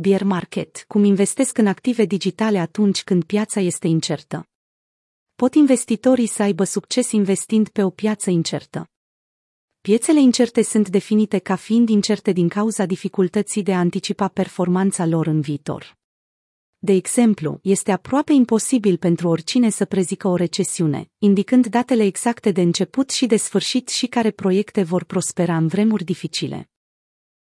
Bear market, cum investesc în active digitale atunci când piața este incertă. Pot investitorii să aibă succes investind pe o piață incertă? Piețele incerte sunt definite ca fiind incerte din cauza dificultății de a anticipa performanța lor în viitor. De exemplu, este aproape imposibil pentru oricine să prezică o recesiune, indicând datele exacte de început și de sfârșit și care proiecte vor prospera în vremuri dificile.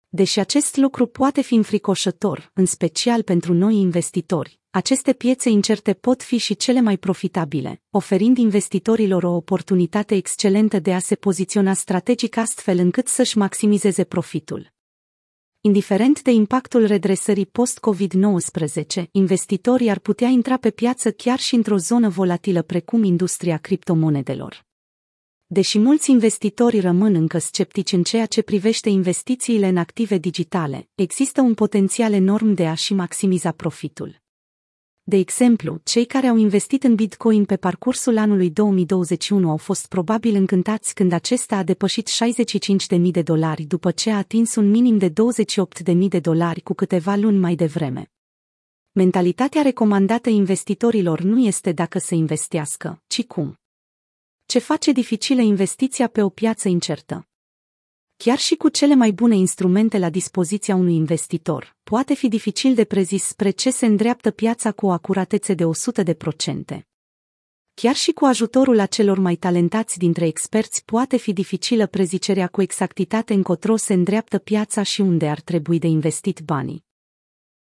Deși acest lucru poate fi înfricoșător, în special pentru noi investitori, aceste piețe incerte pot fi și cele mai profitabile, oferind investitorilor o oportunitate excelentă de a se poziționa strategic astfel încât să-și maximizeze profitul. Indiferent de impactul redresării post-COVID-19, investitorii ar putea intra pe piață chiar și într-o zonă volatilă precum industria criptomonedelor. Deși mulți investitori rămân încă sceptici în ceea ce privește investițiile în active digitale, există un potențial enorm de a-și maximiza profitul. De exemplu, cei care au investit în Bitcoin pe parcursul anului 2021 au fost probabil încântați când acesta a depășit 65.000 de dolari după ce a atins un minim de 28.000 de dolari cu câteva luni mai devreme. Mentalitatea recomandată investitorilor nu este dacă să investească, ci cum. Ce face dificilă investiția pe o piață incertă? Chiar și cu cele mai bune instrumente la dispoziția unui investitor, poate fi dificil de prezis spre ce se îndreaptă piața cu o acuratețe de 100%. Chiar și cu ajutorul acelor mai talentați dintre experți poate fi dificilă prezicerea cu exactitate încotro se îndreaptă piața și unde ar trebui de investit banii.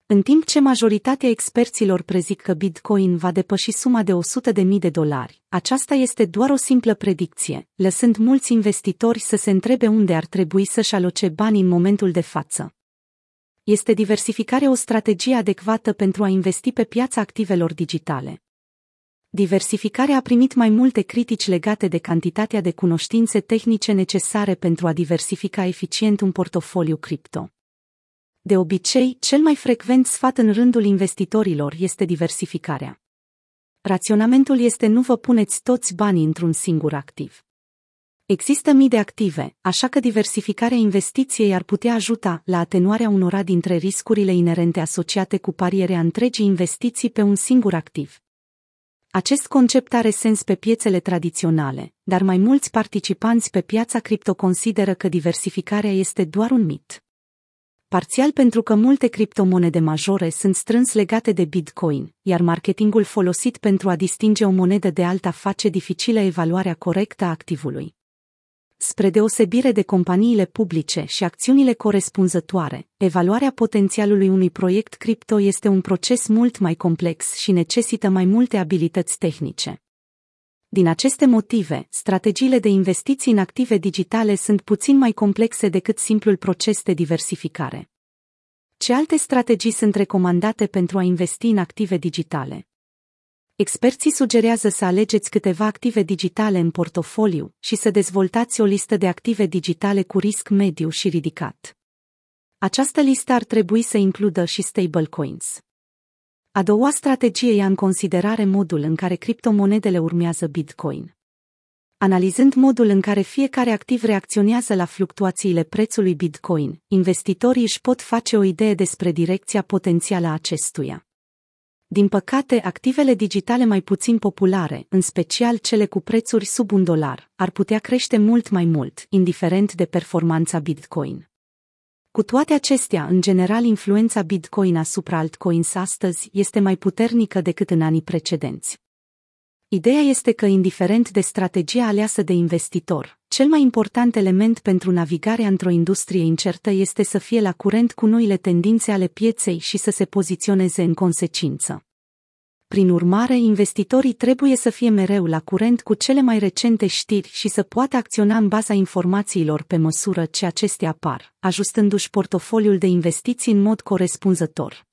În timp ce majoritatea experților prezic că Bitcoin va depăși suma de 100.000 de dolari, aceasta este doar o simplă predicție, lăsând mulți investitori să se întrebe unde ar trebui să-și aloce banii în momentul de față. Este diversificarea o strategie adecvată pentru a investi pe piața activelor digitale. Diversificarea a primit mai multe critici legate de cantitatea de cunoștințe tehnice necesare pentru a diversifica eficient un portofoliu cripto. De obicei, cel mai frecvent sfat în rândul investitorilor este diversificarea. Raționamentul este nu vă puneți toți banii într-un singur activ. Există mii de active, așa că diversificarea investiției ar putea ajuta la atenuarea unora dintre riscurile inerente asociate cu parierea întregii investiții pe un singur activ. Acest concept are sens pe piețele tradiționale, dar mai mulți participanți pe piața cripto consideră că diversificarea este doar un mit parțial pentru că multe criptomonede majore sunt strâns legate de Bitcoin, iar marketingul folosit pentru a distinge o monedă de alta face dificilă evaluarea corectă a activului. Spre deosebire de companiile publice și acțiunile corespunzătoare, evaluarea potențialului unui proiect cripto este un proces mult mai complex și necesită mai multe abilități tehnice. Din aceste motive, strategiile de investiții în active digitale sunt puțin mai complexe decât simplul proces de diversificare. Ce alte strategii sunt recomandate pentru a investi în active digitale? Experții sugerează să alegeți câteva active digitale în portofoliu și să dezvoltați o listă de active digitale cu risc mediu și ridicat. Această listă ar trebui să includă și stablecoins. A doua strategie ia în considerare modul în care criptomonedele urmează Bitcoin. Analizând modul în care fiecare activ reacționează la fluctuațiile prețului Bitcoin, investitorii își pot face o idee despre direcția potențială a acestuia. Din păcate, activele digitale mai puțin populare, în special cele cu prețuri sub un dolar, ar putea crește mult mai mult, indiferent de performanța Bitcoin. Cu toate acestea, în general, influența Bitcoin asupra altcoins astăzi este mai puternică decât în anii precedenți. Ideea este că, indiferent de strategia aleasă de investitor, cel mai important element pentru navigarea într-o industrie incertă este să fie la curent cu noile tendințe ale pieței și să se poziționeze în consecință. Prin urmare, investitorii trebuie să fie mereu la curent cu cele mai recente știri și să poată acționa în baza informațiilor pe măsură ce acestea apar, ajustându-și portofoliul de investiții în mod corespunzător.